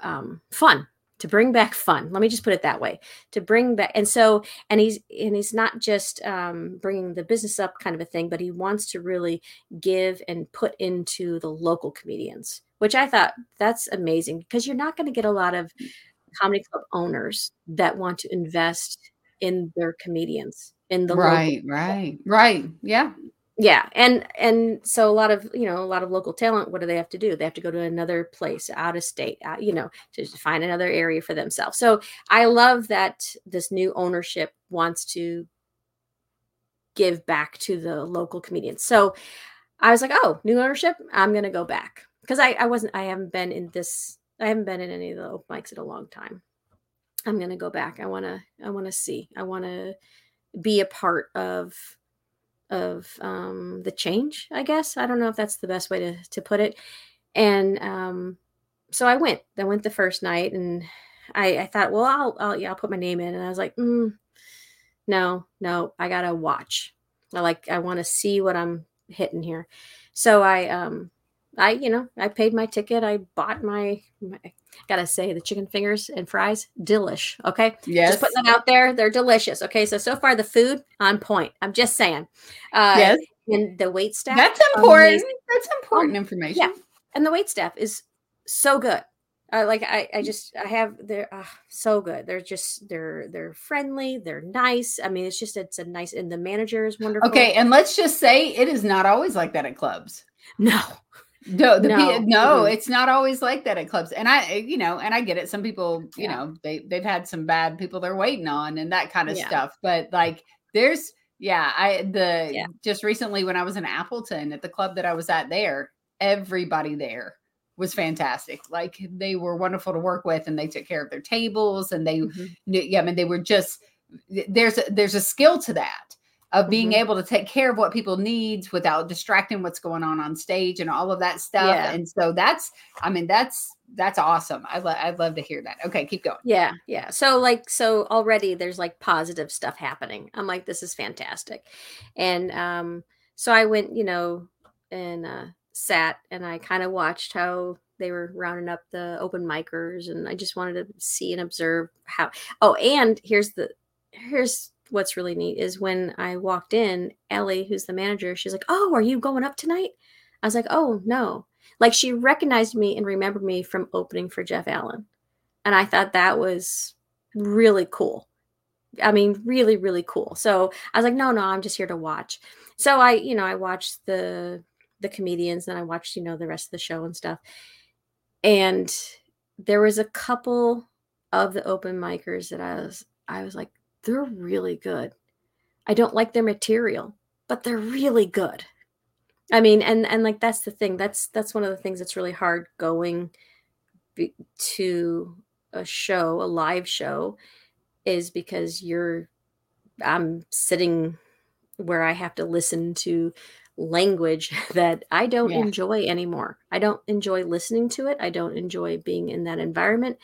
um, fun to bring back fun let me just put it that way to bring back and so and he's and he's not just um, bringing the business up kind of a thing but he wants to really give and put into the local comedians which i thought that's amazing because you're not going to get a lot of comedy club owners that want to invest in their comedians in the right, right, right. Yeah. Yeah and and so a lot of you know a lot of local talent what do they have to do? They have to go to another place out of state out, you know to find another area for themselves. So i love that this new ownership wants to give back to the local comedians. So i was like oh new ownership? I'm going to go back. Because I, I wasn't i haven't been in this i haven't been in any of the open mics in a long time. I'm going to go back. I want to i want to see. I want to be a part of of um, the change, I guess. I don't know if that's the best way to, to put it. And um, so I went. I went the first night, and I, I thought, well, I'll, I'll yeah, I'll put my name in. And I was like, mm, no, no, I gotta watch. I like, I want to see what I'm hitting here. So I, um, I, you know, I paid my ticket. I bought my, my gotta say, the chicken fingers and fries, delish. Okay, Yes. just putting them out there. They're delicious. Okay, so so far the food on point. I'm just saying. Uh, yes. and the wait staff. That's important. amazing. That's important information. yeah. and the wait staff is so good. Uh, like I, I just I have they're uh, so good. They're just they're they're friendly. They're nice. I mean, it's just it's a nice and the manager is wonderful. Okay, and let's just say it is not always like that at clubs. No. No, the No. no, no it's not always like that at clubs. And I, you know, and I get it. Some people, you Yeah. know, they they've had some bad people they're waiting on and that kind of Yeah. stuff. But like, there's, yeah, I the Yeah. just recently when I was in Appleton at the club that I was at there, everybody there was fantastic. Like they were wonderful to work with, and they took care of their tables, and they, Mhm. knew- yeah, I mean, they were just there's a, there's a skill to that of being Mhm. able to take care of what people needs without distracting what's going on on stage and all of that stuff Yeah. and so that's i mean that's that's awesome i lo- i'd love to hear that okay keep going Yeah, yeah. So like so already there's like positive stuff happening. I'm like this is fantastic. And um so I went, you know, and uh sat and I kind of watched how they were rounding up the open micers and I just wanted to see and observe how Oh, and here's the here's what's really neat is when I walked in, Ellie, who's the manager, she's like, "Oh, are you going up tonight?" I was like, "Oh, no." Like she recognized me and remembered me from opening for Jeff Allen and I thought that was really cool. I mean, really, really cool. So I was like, no, no, I'm just here to watch. So I, you know, I watched the the comedians, and I watched, you know, the rest of the show and stuff. And there was a couple of the open micers that I was, I was like, they're really good. I don't like their material, but they're really good. I mean, and and like that's the thing. That's that's one of the things that's really hard going be, to a show, a live show, is because you're I'm sitting where I have to listen to language that I don't Yeah. enjoy anymore. I don't enjoy listening to it. I don't enjoy being in that environment.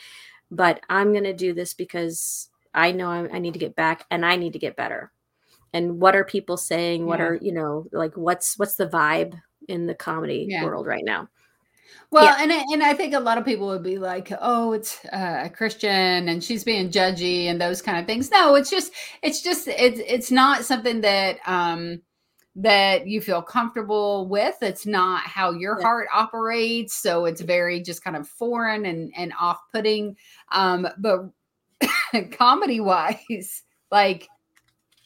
But I'm going to do this because I know I, I need to get back and I need to get better. And what are people saying? What Yeah. are, you know, like what's what's the vibe in the comedy Yeah. world right now? Well, Yeah. and I- and I think a lot of people would be like, "Oh, it's uh, a Christian, and she's being judgy, and those kind of things." No, it's just, it's just, it's it's not something that um that you feel comfortable with. It's not how your Yeah. heart operates, so it's very just kind of foreign and and off putting. Um, but comedy wise, like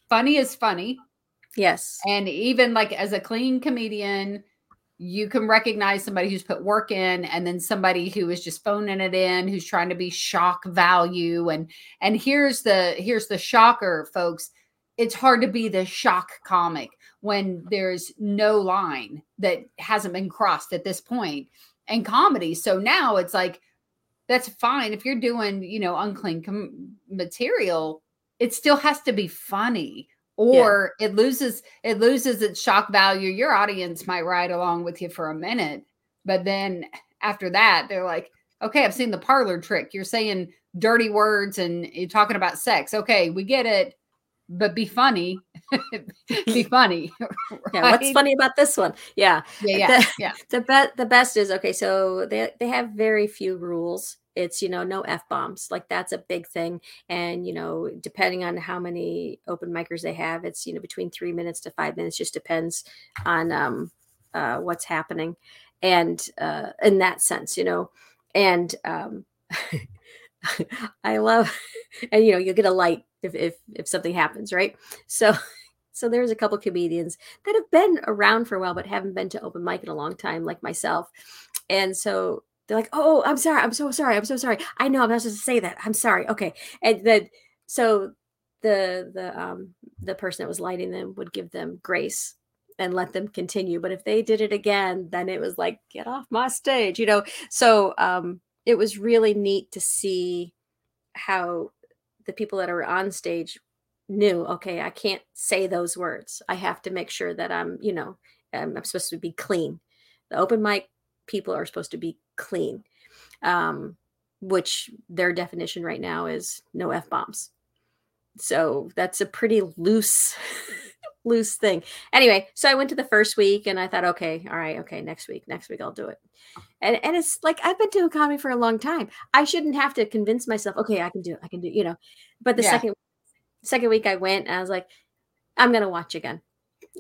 funny is funny, Yes. and even like as a clean comedian, you can recognize somebody who's put work in and then somebody who is just phoning it in, who's trying to be shock value. And and here's the here's the shocker, folks. It's hard to be the shock comic when there's no line that hasn't been crossed at this point in comedy. So now it's like that's fine. If you're doing, you know, unclean com- material, it still has to be funny or it loses it loses its shock value. Your audience might ride along with you for a minute but then after that they're like okay i've seen the parlor trick. You're saying dirty words and you're talking about sex. Okay we get it but be funny be funny Yeah. What's funny about this one? Yeah. yeah yeah The- yeah the be- the best is okay so they they have very few rules it's you know no f bombs like that's a big thing and you know depending on how many open micers they have it's you know between 3 minutes to 5 minutes just depends on um uh what's happening and uh in that sense you know and um I love and you know you'll get a light if if if something happens right? So so there's a couple comedians that have been around for a while but haven't been to open mic in a long time like myself. And so they're like oh i'm sorry i'm so sorry i'm so sorry. I know i'm not supposed to say that. I'm sorry. Okay. And then so the the um the person that was lighting them would give them grace and let them continue. But if they did it again then it was like get off my stage you know? So um it was really neat to see how the people that are on stage knew okay i can't say those words. I have to make sure that i'm you know i'm, I'm supposed to be clean. The open mic people are supposed to be clean um which their definition right now is no f-bombs so that's a pretty loose loose thing anyway so i went to the first week and i thought okay all right okay next week next week i'll do it and and it's like i've been doing comedy for a long time i shouldn't have to convince myself okay i can do it i can do you know but the Yeah. second second week I went and I was like, I'm gonna watch again.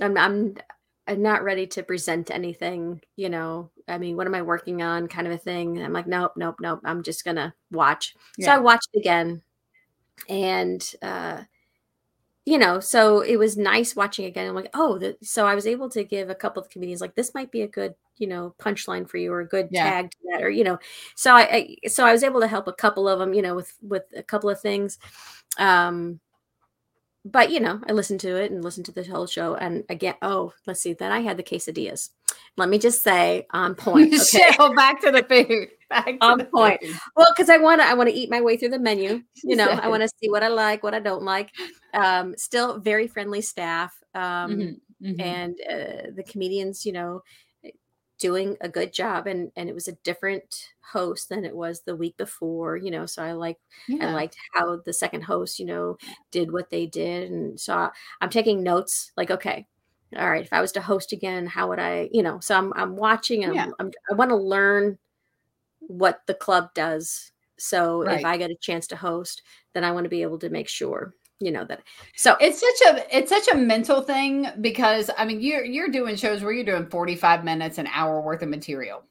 I'm I'm I'm not ready to present anything, you know. I mean, what am I working on kind of a thing. And I'm like, nope, nope, nope. I'm just gonna watch. So I watched again and uh you know, so it was nice watching again. I'm like, oh, the, so I was able to give a couple of comedians like this might be a good, you know, punchline for you or a good Yeah. tag to that, or you know, so I, I so I was able to help a couple of them, you know, with with a couple of things. Um, but you know, I listened to it and listened to the whole show, and again, oh, let's see, then I had the quesadillas. Let me just say, on point. Okay. Michele, back to the food. Back to On the point. food. Well, because I want to, I want to eat my way through the menu. You know, I want to see what I like, what I don't like. Um, still very friendly staff, um, Mhm, mhm. and uh, the comedians, you know, doing a good job. And and it was a different host than it was the week before. You know, so I like I liked how the second host, you know, did what they did, and so I, I'm taking notes. Like, okay, all right, if I was to host again, how would I, you know? So I'm I'm watching, and Yeah. I'm, I'm, I want to learn what the club does. So Right. if I get a chance to host, then I want to be able to make sure, you know, that. So it's such a it's such a mental thing because I mean you're you're doing shows where you're doing 45 minutes an hour worth of material.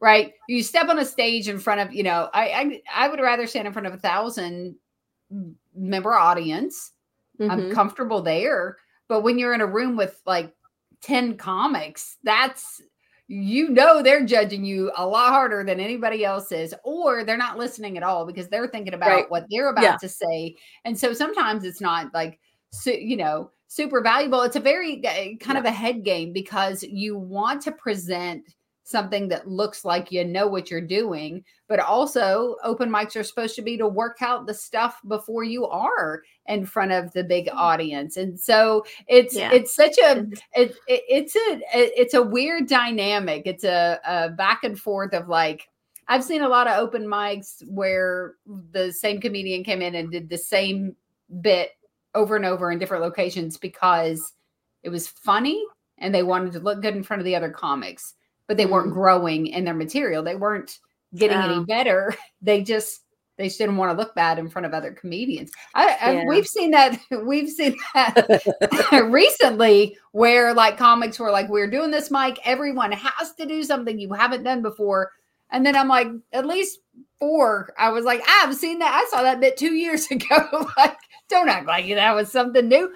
Right? You step on a stage in front of, you know, I I, I would rather stand in front of a thousand member audience. I'm mhm, comfortable there. But when you're in a room with like 10 comics, that's you know they're judging you a lot harder than anybody else is, or they're not listening at all because they're thinking about Right. what they're about Yeah. to say. And so sometimes it's not like su- you know super valuable. It's a very uh, kind of a head game because you want to present something that looks like you know what you're doing, but also open mics are supposed to be to work out the stuff before you are in front of the big mm. audience. And so it's Yeah. it's such a it, it, it's a it's a weird dynamic. It's a, a back and forth of like I've seen a lot of open mics where the same comedian came in and did the same bit over and over in different locations because it was funny and they wanted to look good in front of the other comics, but they weren't Mm. growing in their material. They weren't getting any better. They just they just didn't want to look bad in front of other comedians. I, I we've seen that we've seen that recently where like comics were like we're doing this mic everyone has to do something you haven't done before and then i'm like at least four i was like i've seen that i saw that bit two years ago like don't act like that was something new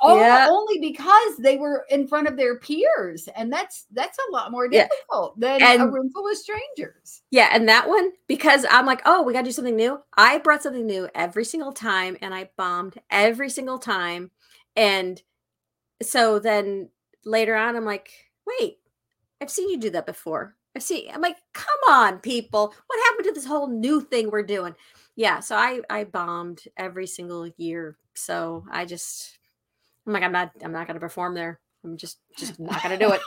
all, Yeah. only because they were in front of their peers and that's that's a lot more Yeah. difficult than a room full of strangers Yeah, and that one because I'm like, oh, we got to do something new. I brought something new every single time, and I bombed every single time. And so then later on, I'm like, wait, I've seen you do that before. I've seen. I'm like, come on, people, what happened to this whole new thing we're doing? Yeah, so I I bombed every single year. So I just, I'm like, I'm not, I'm not going to perform there. I'm just, just not going to do it.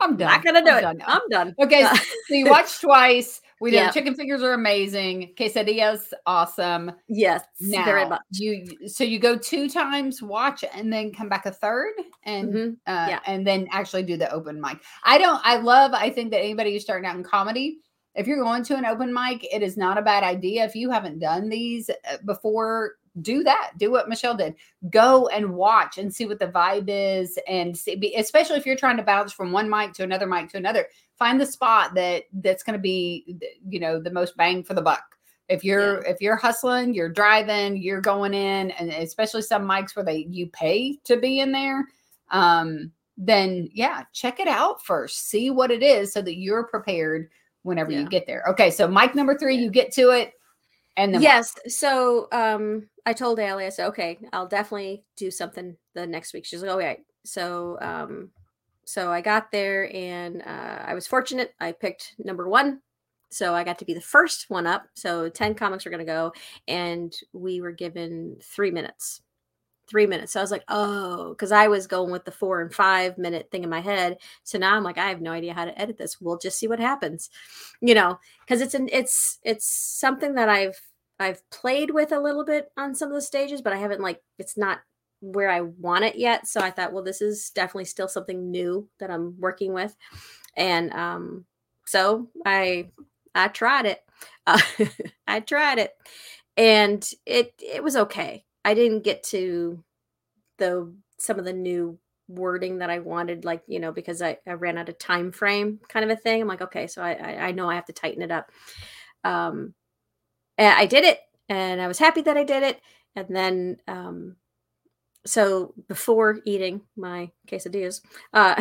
i'm done not to do I'm it. done. I'm done. Okay, so you watched twice. We did Yeah. chicken fingers are amazing. Quesadillas, awesome. Yes, Now very much. you so you go two times, watch, and then come back a third, and Mhm. uh, yeah. and then actually do the open mic. I don't. I love. I think that anybody who's starting out in comedy, if you're going to an open mic, it is not a bad idea. If you haven't done these uh, before, do that. Do what Michele did. Go and watch and see what the vibe is, and see, especially if you're trying to bounce from one mic to another mic to another. Find the spot that that's going to be, you know, the most bang for the buck if you're if you're hustling you're driving you're going in and especially some mics where they you pay to be in there um then yeah check it out first see what it is so that you're prepared whenever you get there okay so mic number three you get to it and then what? yes so um i told Allie, i said okay i'll definitely do something the next week. She's like oh yeah so um so i got there and uh, i was fortunate i picked number one. So i got to be the first one up so 10 comics were going to go and we were given three minutes three minutes. So i was like oh because i was going with the four and five minute thing in my head. So now i'm like i have no idea how to edit this. We'll just see what happens you know because it's an it's it's something that i've i've played with a little bit on some of the stages but i haven't like it's not where i want it yet. So i thought well this is definitely still something new that i'm working with. And um so i i tried it. Uh, i tried it. And it it was okay. I didn't get to the some of the new wording that I wanted, like, you know, because I, I ran out of time frame kind of a thing. I'm like, okay, so I, I, I know I have to tighten it up. Um, and I did it and I was happy that I did it. And then, um, so before eating my quesadillas, uh,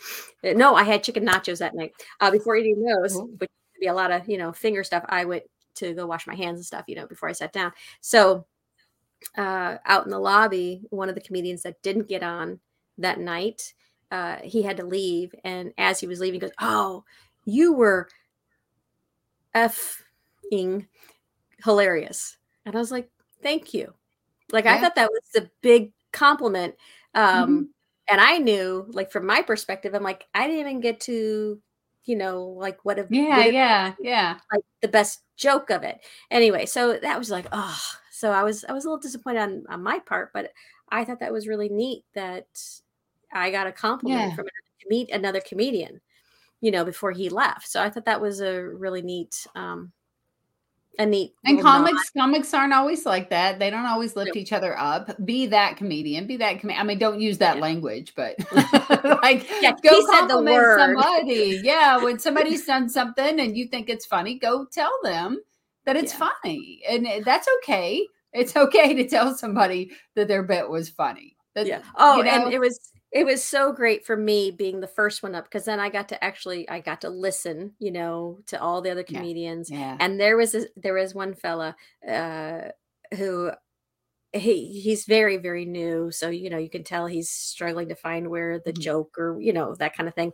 no, I had chicken nachos that night. Uh, before eating those, Ooh. which would be a lot of, you know, finger stuff, I went to go wash my hands and stuff, you know, before I sat down. So, uh, out in the lobby, one of the comedians that didn't get on that night, uh, he had to leave. And as he was leaving, he goes, Oh, you were effing hilarious. And I was like, Thank you. Like, I thought that was a big compliment. Um, Mhm. And I knew, like, from my perspective, I'm like, I didn't even get to, you know, like, what if, Yeah, yeah, yeah. like the best joke of it. Anyway, so that was like, oh, so I was I was a little disappointed on, on my part, but I thought that was really neat that I got a compliment Yeah. from meet another comedian, you know, before he left. So I thought that was a really neat, um, a neat And little nod. comics, comics aren't always like that. They don't always lift each other up. Be that comedian. Be that comedian. I mean, don't use that Yeah. language, but like, Yeah, go compliment somebody. Yeah, when somebody's done something and you think it's funny, go tell them that it's Yeah. funny, and that's okay. It's okay to tell somebody that their bit was funny. That- yeah. Oh, you know? and it was it was so great for me being the first one up because then I got to actually I got to listen, you know, to all the other comedians. yeah. and there was a, there was one fella uh who he he's very very new so you know you can tell he's struggling to find where the Mhm. joke or you know that kind of thing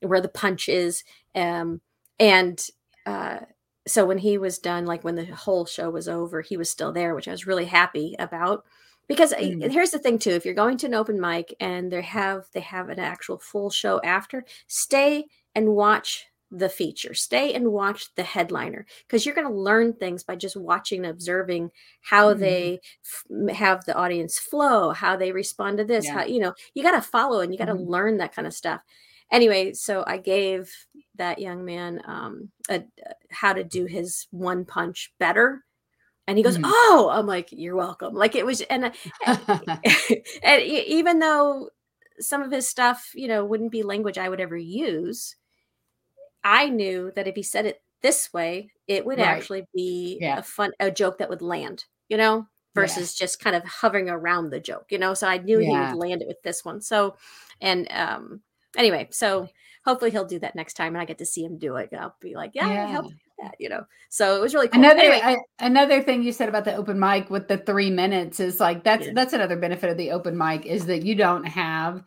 where the punch is um and uh so when he was done like when the whole show was over he was still there which i was really happy about because Mm. here's the thing too if you're going to an open mic and they have they have an actual full show after stay and watch the feature stay and watch the headliner because you're going to learn things by just watching and observing how Mhm. they f- have the audience flow how they respond to this Yeah. how you know you got to follow and you got to Mhm. learn that kind of stuff anyway so i gave that young man um a, a- how to do his one punch better and he goes Mhm. oh i'm like you're welcome like it was and I- and e- even though some of his stuff, you know, wouldn't be language I would ever use, I knew that if he said it this way, it would Right. actually be Yeah. a fun a joke that would land, you know, versus just kind of hovering around the joke, you know. So I knew he would land it with this one. So and um anyway, so hopefully he'll do that next time and I get to see him do it. I'll be like, yeah, I Yeah. helped that, you know. So it was really cool. Another Anyway, I- another thing you said about the open mic with the three minutes is like that's Yeah. that's another benefit of the open mic is that you don't have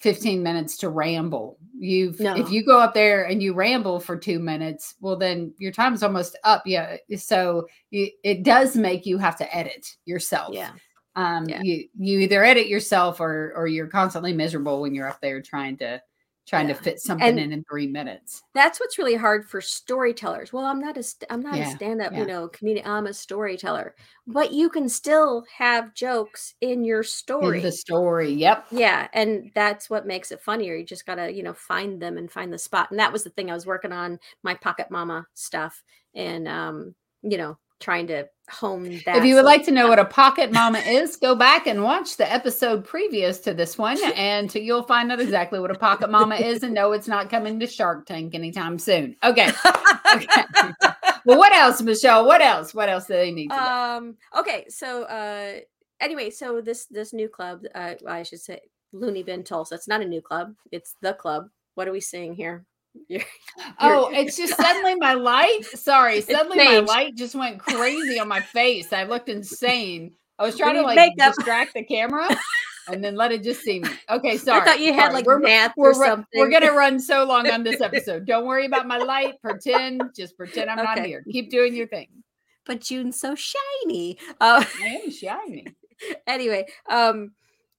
15 minutes to ramble. You've No. if you go up there and you ramble for two minutes, well then your time's almost up. Yeah. So you, it does make you have to edit yourself. yeah. Um Yeah. you you either edit yourself or or you're constantly miserable when you're up there trying to trying Yeah. to fit something And- in in three minutes. that's what's really hard for storytellers. Well, I'm not a st- I'm not Yeah, a stand-up, yeah. you know, comedian. I'm a storyteller, but you can still have jokes in your In story. the story. Yep. yeah, and that's what makes it funnier. You just gotta, you know, find them and find the spot. And that was the thing I was working on my pocket mama stuff, and um, you know, trying to hone that. If you would so- like to know what a pocket mama is, go back and watch the episode previous to this one, and you'll find out exactly what a pocket mama is and no, it's not coming to Shark Tank anytime soon. Okay. Okay. well, what else, Michele? What else? What else do they need um okay so uh anyway so this this new club uh i should say loony bin tulsa it's not a new club it's the club what are we seeing here You're- Oh, it's just suddenly my light. Sorry, suddenly my light just went crazy on my face. I looked insane. I was trying to like makeup. distract the camera and then let it just see me. Okay, sorry. i thought you had sorry. like We're- math we're, or something we're gonna run so long on this episode. Don't worry about my light. Pretend, just pretend I'm not here. Keep doing your thing. but june's so shiny uh I am shiny. anyway um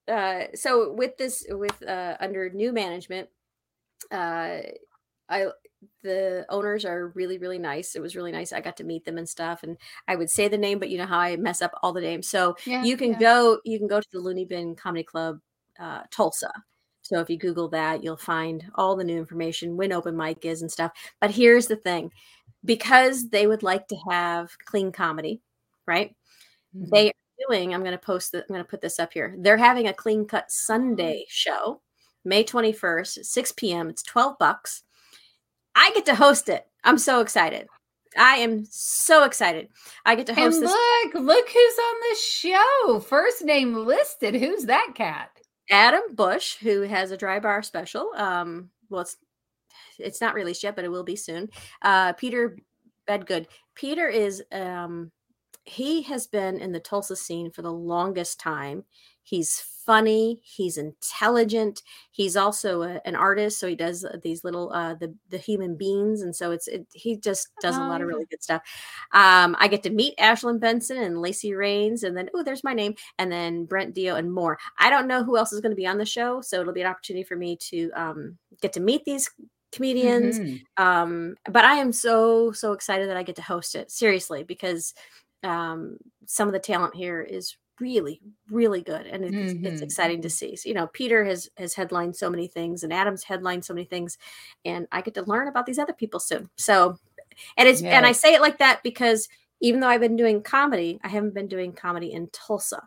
uh so with this with uh under new management uh i the owners are really really nice it was really nice i got to meet them and stuff and i would say the name but you know how i mess up all the names so Yeah, you can yeah. go you can go to the loony bin comedy club uh tulsa so if you google that you'll find all the new information when open mic is and stuff but here's the thing because they would like to have clean comedy right Mhm. they are doing, I'm going to post the, I'm going to put this up here. They're having a clean cut Sunday show, May 21st, 6 p.m. It's 12 bucks. I get to host it. I'm so excited. I am so excited. I get to And host this. look, look who's on the show. First name listed. Who's that cat? Adam Bush, who has a dry bar special. Um, well, it's it's not released yet, but it will be soon. Uh, Peter Bedgood. Peter is um, he has been in the Tulsa scene for the longest time. He's funny. He's intelligent. He's also a, an artist, so he does uh, these little uh, the the human beings, and so it's it, he just does a Oh, lot of really good stuff. Um, I get to meet Ashlyn Benson and Lacey Rains, and then oh, there's my name, and then Brent Dio and more. I don't know who else is going to be on the show, so it'll be an opportunity for me to um, get to meet these comedians. Mhm. Um, but I am so so excited that I get to host it seriously because um, some of the talent here is really really good and it's, it's Mhm. exciting to see so, you know peter has has headlined so many things and adam's headlined so many things and i get to learn about these other people soon so and it's and i say it like that because even though i've been doing comedy i haven't been doing comedy in tulsa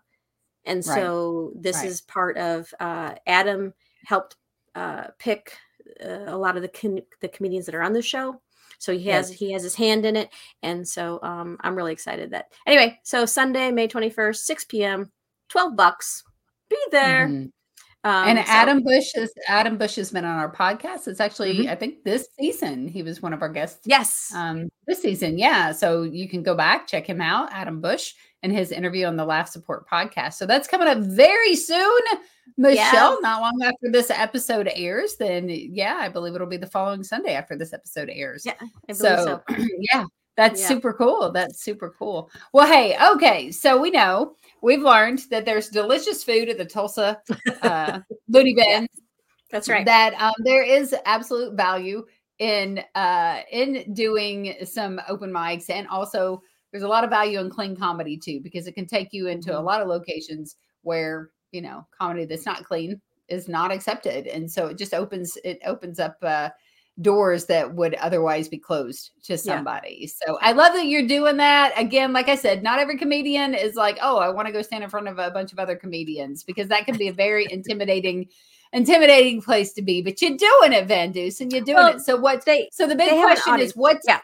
and Right. so this Right. is part of uh, adam helped uh, pick uh, a lot of the com- the comedians that are on the show so he has Yes. he has his hand in it and so um, i'm really excited that anyway so sunday may 21st 6 p.m 12 bucks be there Mhm. um, and so- Adam Bush is Adam Bush has been on our podcast. It's actually, Mhm. I think, this season. He was one of our guests yes um, this season. Yeah. So you can go back, check him out, Adam Bush, and his interview on the Laugh Support podcast. So that's coming up very soon, Michele, Yes. not long after this episode airs. Then, yeah, I believe it'll be the following Sunday after this episode airs. yeah So, so, yeah, that's Yeah. super cool. That's super cool. Well, hey, okay. So we know we've learned that there's delicious food at the Tulsa uh, Loony Yeah. Bin that's right that um, there is absolute value in uh, in doing some open mics, and also there's a lot of value in clean comedy too, because it can take you into a Mhm. lot of locations where you know comedy that's not clean is not accepted, and so it just opens it opens up. Uh, doors that would otherwise be closed to somebody. So I love that you're doing that. Again, like I said, not every comedian is like, "Oh, I want to go stand in front of a bunch of other comedians" because that can be a very intimidating intimidating place to be. But you're doing it, Van Deuce, and you're doing Well, it. So what's they so the big they have an question is what's Yeah.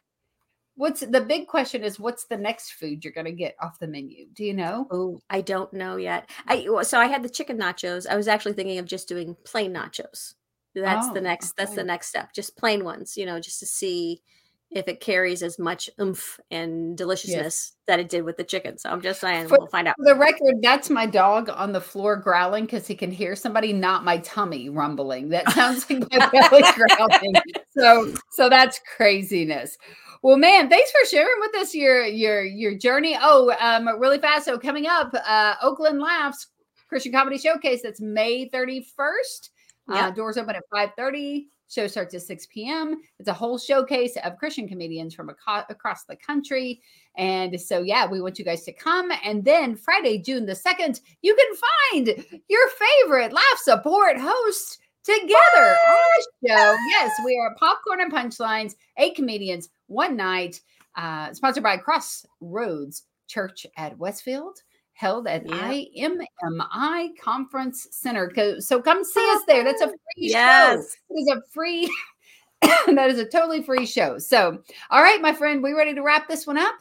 What's the big question is what's the next food you're going to get off the menu? Do you know? Oh, I don't know yet. Mm. I so I had the chicken nachos. I was actually thinking of just doing plain nachos. That's the Oh, next. That's the next step. Just plain ones, you know, just to see if it carries as much oomph and deliciousness that it did with the chicken. So I'm just saying, For- we'll find out. For the record, that's my dog on the floor growling because he can hear somebody, not my tummy rumbling. That sounds like my belly growling. So, so that's craziness. Well, man, thanks for sharing with us your your your journey. Oh, um, really fast. So coming up, uh, Oakland Laughs Christian Comedy Showcase. That's May thirty first. Uh, doors open at five thirty. Show starts at 6 p.m. It's a whole showcase of Christian comedians from aco- across the country. And so, yeah, we want you guys to come. And then Friday, June the 2nd, you can find your favorite laugh support host together on the show. Yes, we are Popcorn and Punchlines, eight comedians, one night, uh, sponsored by Crossroads Church at Westfield. Held at Yep. IMMI Conference Center. So come see oh, us there. That's a free show. It is a free, that is a totally free show. So, all right, my friend, we ready to wrap this one up?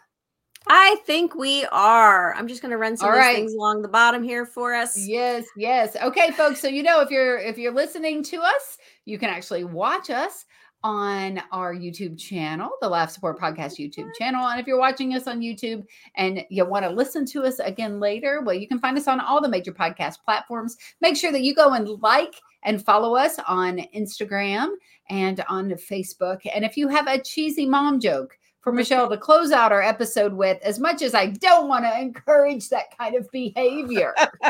I think we are. I'm just going to run some All of these right. things along the bottom here for us. Yes, yes. Okay, folks. So you know if you're if you're listening to us, you can actually watch us on our YouTube channel, the Laugh Support Podcast YouTube channel. And if you're watching us on YouTube and you want to listen to us again later, well, you can find us on all the major podcast platforms. Make sure that you go and like and follow us on Instagram and on Facebook. And if you have a cheesy mom joke for Michele to close out our episode with, as much as I don't want to encourage that kind of behavior.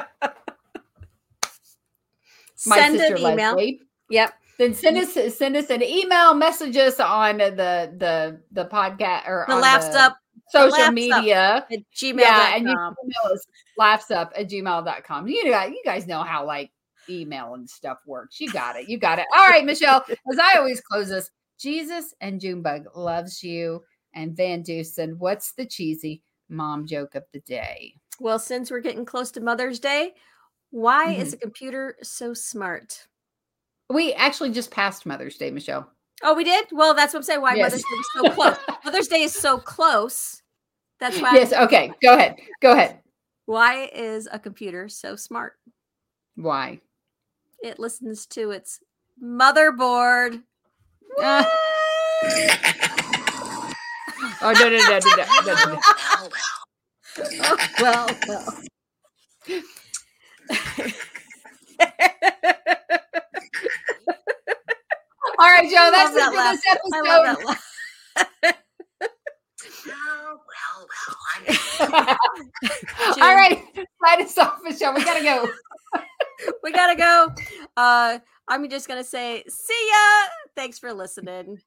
my Send sister an email. Leslie. Yep. Then send us send us an email, message us on the the the podcast or The on laughs the up social Laughs Up media. at gmail. Yeah, and you can email us laughs up at gmail.com. You know, you guys know how like email and stuff works. You got it. You got it. All right, Michele. As I always close this, Jesus and Junebug loves you. And VanDusen, what's the cheesy mom joke of the day? Well, since we're getting close to Mother's Day, why Mm-hmm. is a computer so smart? We actually just passed Mother's Day, Michele. Oh, we did? Well, that's what I'm saying. Why Yes. Mother's Day was so close. Mother's Day is so close. That's why. Yes. Okay. Go ahead. Go ahead. Why is a computer so smart? Why? It listens to its motherboard. Uh, oh no no no no no, no, no, no. Well, well. Oh, well, well. All right, Joe. That's it for this episode. Well, well, well. All right, sign us off, Michele. We gotta go. we gotta go. Uh, I'm just gonna say, see ya. Thanks for listening.